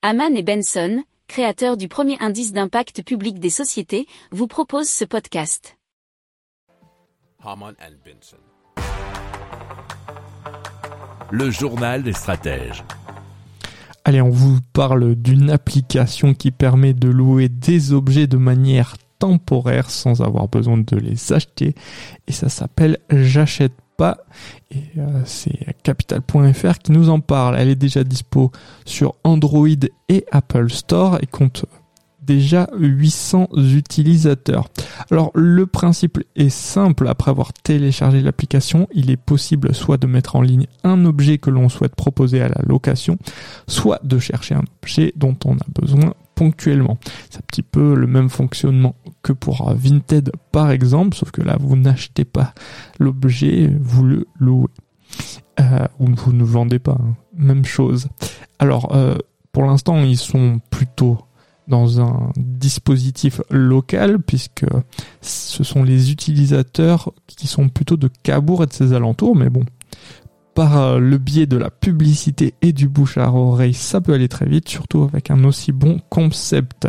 Haman et Benson, créateurs du premier indice d'impact public des sociétés, vous proposent ce podcast. Haman Benson. Le journal des stratèges. Allez, on vous parle d'une application qui permet de louer des objets de manière temporaire sans avoir besoin de les acheter. Et ça s'appelle J'achète Et euh, c'est capital.fr qui nous en parle. Elle est déjà dispo sur Android et Apple Store et compte déjà 800 utilisateurs. Alors le principe est simple, après avoir téléchargé l'application, il est possible soit de mettre en ligne un objet que l'on souhaite proposer à la location, soit de chercher un objet dont on a besoin ponctuellement. Petit peu le même fonctionnement que pour Vinted par exemple, sauf que là vous n'achetez pas l'objet, vous le louez. Euh, ou vous ne vendez pas, hein. même chose. Alors euh, pour l'instant ils sont plutôt dans un dispositif local puisque ce sont les utilisateurs qui sont plutôt de Cabourg et de ses alentours, mais bon, par le biais de la publicité et du bouche à oreille, ça peut aller très vite, surtout avec un aussi bon concept.